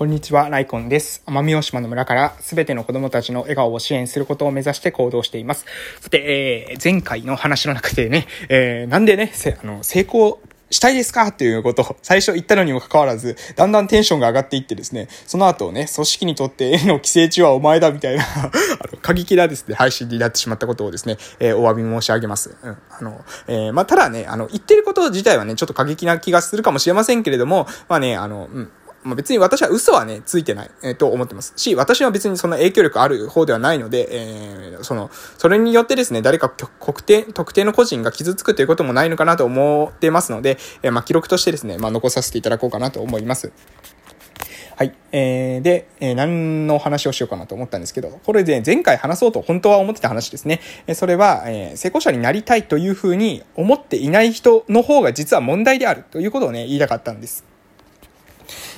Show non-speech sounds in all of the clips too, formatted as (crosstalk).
こんにちは、ライコンです。奄美大島の村からすべての子供たちの笑顔を支援することを目指して行動しています。さて、えー、前回の話の中でね、えー、なんでね、あの、成功したいですか？っていうことを最初言ったのにもかかわらず、だんだんテンションが上がっていってですね、その後ね、組織にとって絵の寄生虫はお前だみたいな (laughs) あの、過激なですね、配信になってしまったことをですね、えー、お詫び申し上げます。うん。あの、えー、まあ、ただね、あの、言ってること自体はね、ちょっと過激な気がするかもしれませんけれども、まあね、あの、うん。まあ、別に私は嘘はね、ついてない、えー、と思ってます。し、私は別にそんな影響力ある方ではないので、えー、その、それによってですね、誰か特定、特定の個人が傷つくということもないのかなと思ってますので、えー、まあ、記録としてですね、まあ、残させていただこうかなと思います。はい。えー、で、えー、何の話をしようかなと思ったんですけど、これで前回話そうと本当は思ってた話ですね。えそれは、えー、成功者になりたいというふうに思っていない人の方が実は問題であるということをね、言いたかったんです。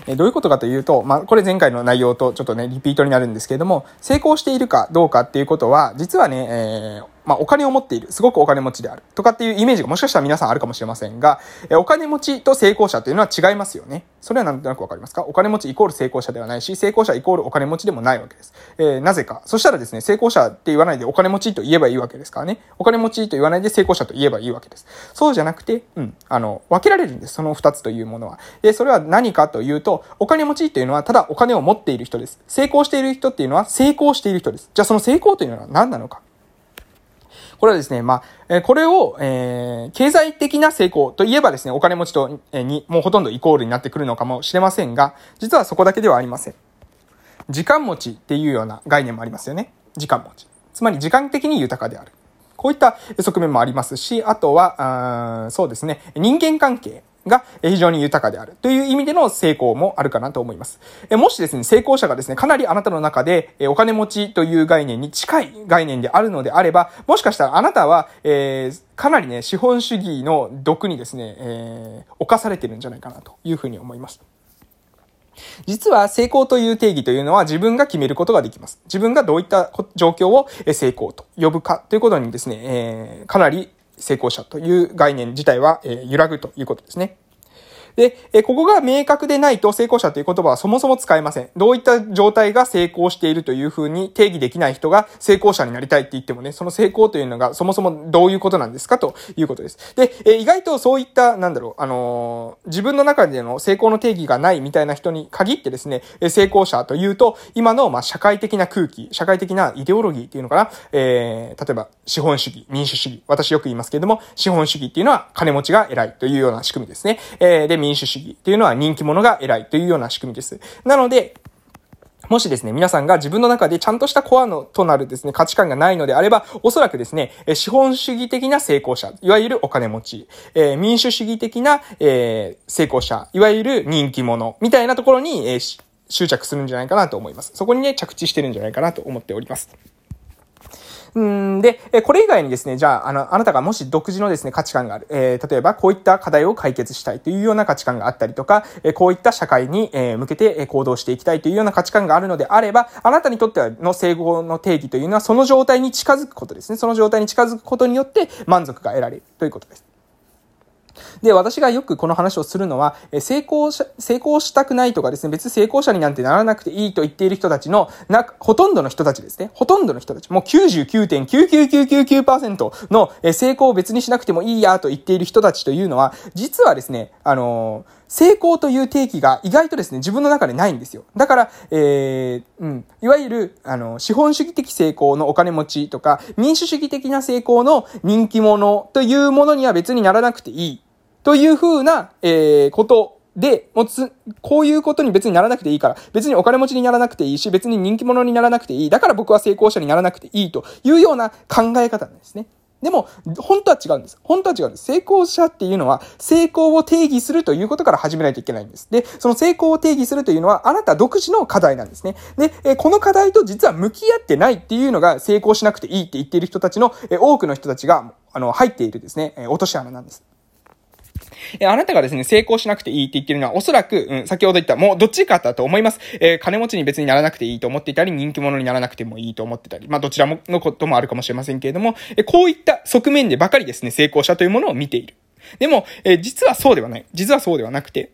えどういうことかというと、まあ、これ前回の内容とちょっとね、リピートになるんですけれども、成功しているかどうかっていうことは、実はね、えー、まあ、お金を持っている、すごくお金持ちである、とかっていうイメージがもしかしたら皆さんあるかもしれませんが、えお金持ちと成功者というのは違いますよね。それはなんとなくわかりますか？お金持ちイコール成功者ではないし、成功者イコールお金持ちでもないわけです。えー、なぜか。そしたらですね、成功者って言わないでお金持ちと言えばいいわけですからね。お金持ちと言わないで成功者と言えばいいわけです。そうじゃなくて、うん、あの、分けられるんです。その二つというものは。で、それは何かというと、お金持ちというのはただお金を持っている人です。成功している人っていうのは成功している人です。じゃあその成功というのは何なのか？これはですね、まあ、えこれを、えー、経済的な成功といえばですね、お金持ちと、えに、もうほとんどイコールになってくるのかもしれませんが、実はそこだけではありません。時間持ちっていうような概念もありますよね。時間持ち。つまり時間的に豊かである。こういった側面もありますし、あとは、あそうですね、人間関係。が非常に豊かであるという意味での成功もあるかなと思います。もしですね、成功者がですね、かなりあなたの中でお金持ちという概念に近い概念であるのであれば、もしかしたらあなたは、えー、かなりね、資本主義の毒にですね、えー、侵されてるんじゃないかなというふうに思います。実は成功という定義というのは自分が決めることができます。自分がどういった状況を成功と呼ぶかということにですね、えー、かなり成功者という概念自体は、え揺らぐということですね。で、えここが明確でないと成功者という言葉はそもそも使えません。どういった状態が成功しているというふうに定義できない人が成功者になりたいって言ってもね、その成功というのがそもそもどういうことなんですかということです。で、え意外とそういった、なんだろう、あのー、自分の中での成功の定義がないみたいな人に限ってですね、成功者というと、今の、ま、社会的な空気、社会的なイデオロギーっていうのかな、えー、例えば、資本主義、民主主義、私よく言いますけれども、資本主義っていうのは金持ちが偉いというような仕組みですね。えー、で、民主主義っていうのは人気者が偉いというような仕組みです。なので、もしですね、皆さんが自分の中でちゃんとしたコアのとなるですね、価値観がないのであれば、おそらくですね、資本主義的な成功者、いわゆるお金持ち、えー、民主主義的な、えー、成功者、いわゆる人気者、みたいなところに、えー、執着するんじゃないかなと思います。そこにね、着地してるんじゃないかなと思っております。うんで、これ以外にですね、じゃあ、あの、あなたがもし独自のですね、価値観がある。えー、例えば、こういった課題を解決したいというような価値観があったりとか、えこういった社会に、え向けて行動していきたいというような価値観があるのであれば、あなたにとってはの整合の定義というのは、その状態に近づくことですね。その状態に近づくことによって満足が得られるということです。で、私がよくこの話をするのは、成功し、成功したくないとかですね、別に成功者になんてならなくていいと言っている人たちの、な、ほとんどの人たちですね。ほとんどの人たち、もう99.99999%の成功を別にしなくてもいいやと言っている人たちというのは、実はですね、あのー成功という定義が意外とですね、自分の中でないんですよ。だから、えー、うん、いわゆる、あの、資本主義的成功のお金持ちとか、民主主義的な成功の人気者というものには別にならなくていい。というふうな、えー、ことで、もつ、こういうことに別にならなくていいから、別にお金持ちにならなくていいし、別に人気者にならなくていい。だから僕は成功者にならなくていいというような考え方なんですね。でも、本当は違うんです。本当は違うんです。成功者っていうのは、成功を定義するということから始めないといけないんです。で、その成功を定義するというのは、あなた独自の課題なんですね。で、えこの課題と実は向き合ってないっていうのが、成功しなくていいって言っている人たちの、え多くの人たちが、あの、入っているですね、え落とし穴なんです。えあなたがですね、成功しなくていいって言ってるのは、おそらく、うん、先ほど言った、もうどっちかだと思います。えー、金持ちに別にならなくていいと思っていたり、人気者にならなくてもいいと思ってたり、まあどちらものこともあるかもしれませんけれども、えこういった側面でばかりですね、成功者というものを見ている。でも、え実はそうではない。実はそうではなくて、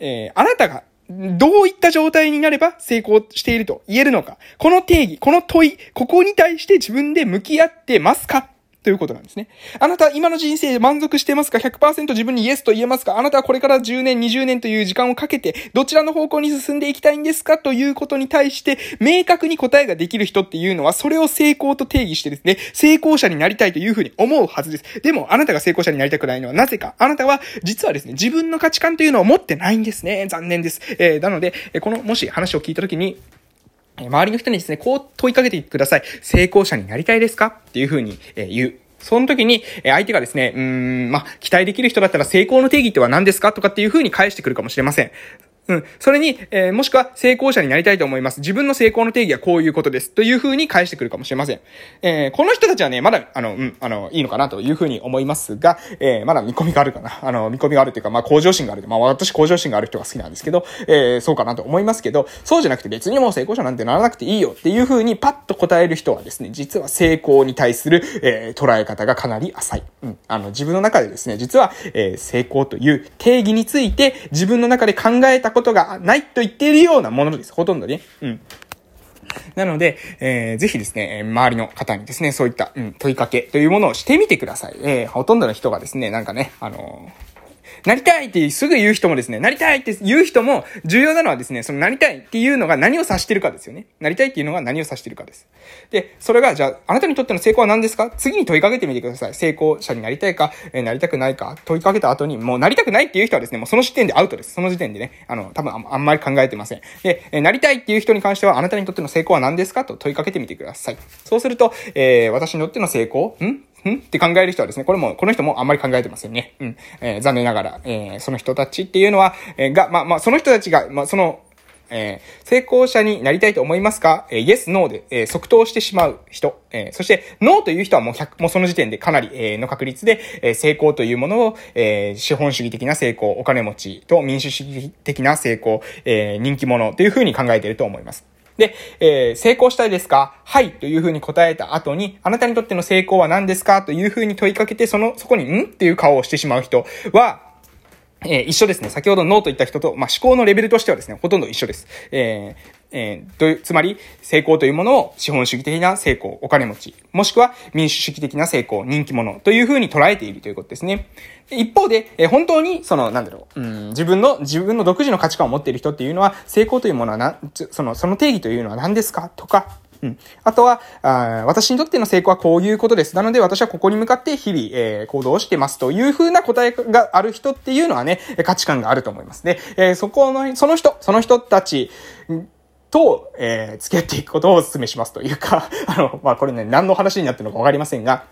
えー、あなたがどういった状態になれば成功していると言えるのか。この定義、この問い、ここに対して自分で向き合ってますかということなんですね。あなた今の人生で満足してますか ?100% 自分にイエスと言えますか？あなたはこれから10年、20年という時間をかけて、どちらの方向に進んでいきたいんですか？ということに対して、明確に答えができる人っていうのは、それを成功と定義してですね、成功者になりたいというふうに思うはずです。でも、あなたが成功者になりたくないのはなぜか？あなたは、実はですね、自分の価値観というのを持ってないんですね。残念です。えー、なので、この、もし話を聞いたときに、周りの人にですね、こう問いかけてください。成功者になりたいですか？っていうふうに、え言う。その時に、え相手がですね、うん、まあ、期待できる人だったら成功の定義っては何ですか？とかっていうふうに返してくるかもしれません。うん。それに、えー、もしくは成功者になりたいと思います。自分の成功の定義はこういうことです。という風に返してくるかもしれません。えー、この人たちはね、まだ、あの、うん、あの、いいのかなという風に思いますが、えー、まだ見込みがあるかな。あの、見込みがあるというか、まあ、向上心がある。まあ、私向上心がある人が好きなんですけど、えー、そうかなと思いますけど、そうじゃなくて別にもう成功者なんてならなくていいよっていう風にパッと答える人はですね、実は成功に対する、えー、捉え方がかなり浅い。うん。あの、自分の中でですね、実は、えー、成功という定義について自分の中で考えたことことがないと言っているようなものです。ほとんどね。うん。なので、えー、ぜひですね、周りの方にですね、そういった、うん、問いかけというものをしてみてください。えー、ほとんどの人がですね、なんかね、あのーなりたいってすぐ言う人もですね、なりたいって言う人も重要なのはですね、そのなりたいっていうのが何を指してるかですよね。なりたいっていうのが何を指してるかです。で、それが、じゃあ、あなたにとっての成功は何ですか？次に問いかけてみてください。成功者になりたいか、えー、なりたくないか、問いかけた後に、もうなりたくないっていう人はですね、もうその時点でアウトです。その時点でね、あの、多分あんまり考えてません。で、えー、なりたいっていう人に関しては、あなたにとっての成功は何ですか？と問いかけてみてください。そうすると、えー、私にとっての成功、ん？ん？って考える人はですね、これも、この人もあんまり考えてませんね。うん。えー、残念ながら、えー、その人たちっていうのは、えー、が、まあ、まあ、その人たちが、まあ、その、えー、成功者になりたいと思いますか？えー、イエス、ノーで、えー、即答してしまう人。えー、そして、ノーという人はもう100、もうその時点でかなり、えー、の確率で、えー、成功というものを、えー、資本主義的な成功、お金持ちと民主主義的な成功、えー、人気者というふうに考えていると思います。で、えー、成功したいですか？はいというふうに答えた後に、あなたにとっての成功は何ですか？というふうに問いかけて、その、そこに、ん？っていう顔をしてしまう人は、えー、一緒ですね。先ほどノーと言った人と、まあ、思考のレベルとしてはですね、ほとんど一緒です。えー、えー、と、つまり、成功というものを資本主義的な成功、お金持ち、もしくは民主主義的な成功、人気者というふうに捉えているということですね。一方で、えー、本当に、その、なんだろう、うん、自分の、自分の独自の価値観を持っている人っていうのは、成功というものはな、その、その定義というのは何ですか？とか、うん。あとはあ、私にとっての成功はこういうことです。なので私はここに向かって日々、えー、行動してますという風な答えがある人っていうのはね、価値観があると思います。ね、えー、そこの、その人、その人たち、と、えー、付き合っていくことをお勧めしますというか、(laughs) あの、まあ、これね、何の話になってるのかわかりませんが、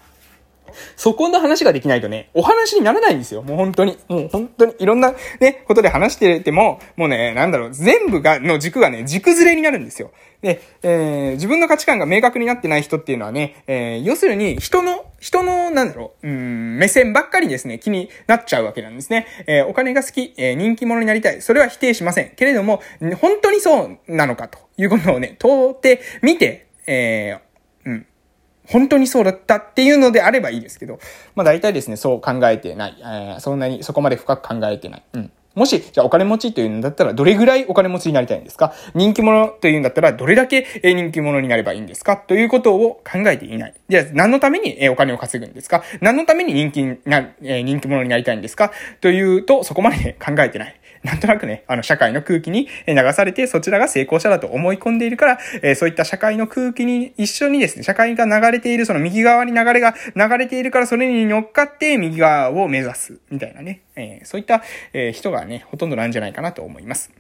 そこの話ができないとね、お話にならないんですよ。もう本当に。もう本当にいろんなね、ことで話してても、もうね、なんだろう、全部が、の軸がね、軸ずれになるんですよ。で、えー、自分の価値観が明確になってない人っていうのはね、えー、要するに人の、人の、なんだろう、うん、目線ばっかりですね、気になっちゃうわけなんですね。えー、お金が好き、えー、人気者になりたい。それは否定しません。けれども、本当にそうなのかということをね、問ってみて、えー、本当にそうだったっていうのであればいいですけど、まあ大体ですね、そう考えてない。えー、そんなにそこまで深く考えてない。うん。もし、じゃあお金持ちというんだったら、どれぐらいお金持ちになりたいんですか？人気者というんだったら、どれだけ人気者になればいいんですか？ということを考えていない。じゃあ、何のためにお金を稼ぐんですか？何のために人気な、人気者になりたいんですか？というと、そこまで考えてない。なんとなくね、あの、社会の空気に流されて、そちらが成功者だと思い込んでいるから、えー、そういった社会の空気に一緒にですね、社会が流れている、その右側に流れが流れているから、それに乗っかって右側を目指す、みたいなね、えー、そういった、えー、人がね、ほとんどなんじゃないかなと思います。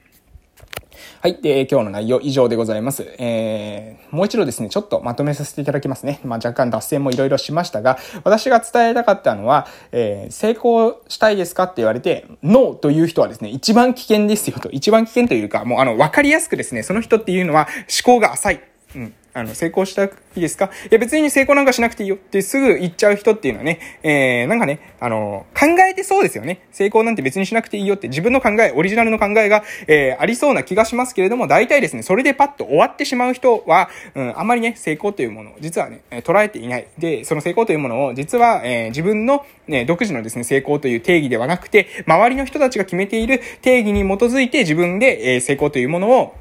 はい。で、今日の内容以上でございます。えー、もう一度ですね、ちょっとまとめさせていただきますね。まあ、若干脱線もいろいろしましたが、私が伝えたかったのは、えー、成功したいですかって言われて、ノーという人はですね、一番危険ですよと。一番危険というか、もうあの、わかりやすくですね、その人っていうのは思考が浅い。うん。あの、成功したいいですか？いや別に成功なんかしなくていいよってすぐ言っちゃう人っていうのはね、えー、なんかね、あの、考えてそうですよね。成功なんて別にしなくていいよって自分の考え、オリジナルの考えが、えー、ありそうな気がしますけれども、大体ですね、それでパッと終わってしまう人は、うん、あんまりね、成功というものを実はね、捉えていない。で、その成功というものを実は、えー、自分の、ね、独自のですね、成功という定義ではなくて、周りの人たちが決めている定義に基づいて自分で、えー、成功というものを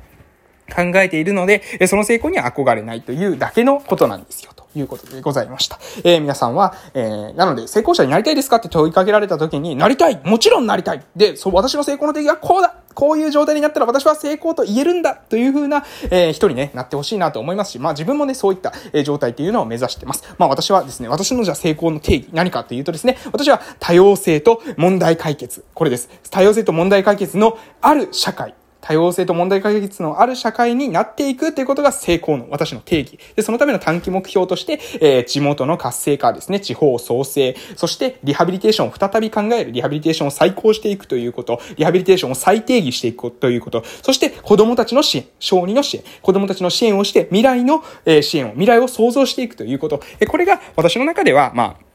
考えているので、その成功には憧れないというだけのことなんですよ。ということでございました。えー、皆さんは、えー、なので、成功者になりたいですかって問いかけられた時に、なりたいもちろんなりたいで、そう、私の成功の定義はこうだこういう状態になったら私は成功と言えるんだという風な、えー、人にね、なってほしいなと思いますし、まあ自分もね、そういった、えー、状態っていうのを目指してます。まあ私はですね、私のじゃあ成功の定義、何かというとですね、私は多様性と問題解決。これです。多様性と問題解決のある社会。多様性と問題解決のある社会になっていくということが成功の私の定義。で、そのための短期目標として、えー、地元の活性化ですね、地方創生、そしてリハビリテーションを再び考える、リハビリテーションを再考していくということ、リハビリテーションを再定義していくということ、そして子供たちの支援、小児の支援、子供たちの支援をして、未来の、えー、支援を、未来を創造していくということ、え、これが私の中では、まあ、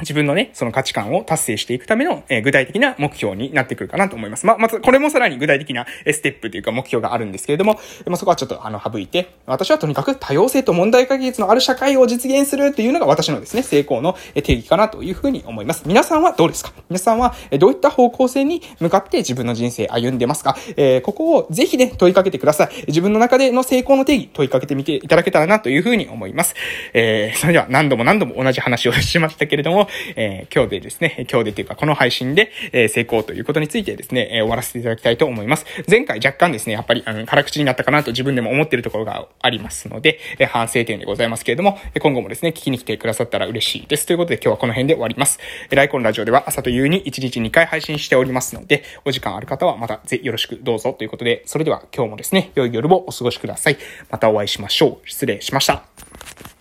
自分のね、その価値観を達成していくための、えー、具体的な目標になってくるかなと思います。まあ、まず、これもさらに具体的なステップというか目標があるんですけれども、まあ、そこはちょっと、あの、省いて、私はとにかく多様性と問題解決のある社会を実現するというのが私のですね、成功の定義かなというふうに思います。皆さんはどうですか？皆さんは、どういった方向性に向かって自分の人生歩んでますか？えー、ここをぜひね、問いかけてください。自分の中での成功の定義、問いかけてみていただけたらなというふうに思います。えー、それでは何度も何度も同じ話をしましたけれども、えー、今日でですね、今日でというかこの配信で、え成功ということについてですね、え終わらせていただきたいと思います。前回若干ですね、やっぱりあの、辛口になったかなと自分でも思っているところがありますので、え反省点でございますけれども、今後もですね、聞きに来てくださったら嬉しいです。ということで今日はこの辺で終わります。えライコンラジオでは朝と夕に1日2回配信しておりますので、お時間ある方はまたぜひよろしくどうぞということで、それでは今日もですね、良い夜をお過ごしください。またお会いしましょう。失礼しました。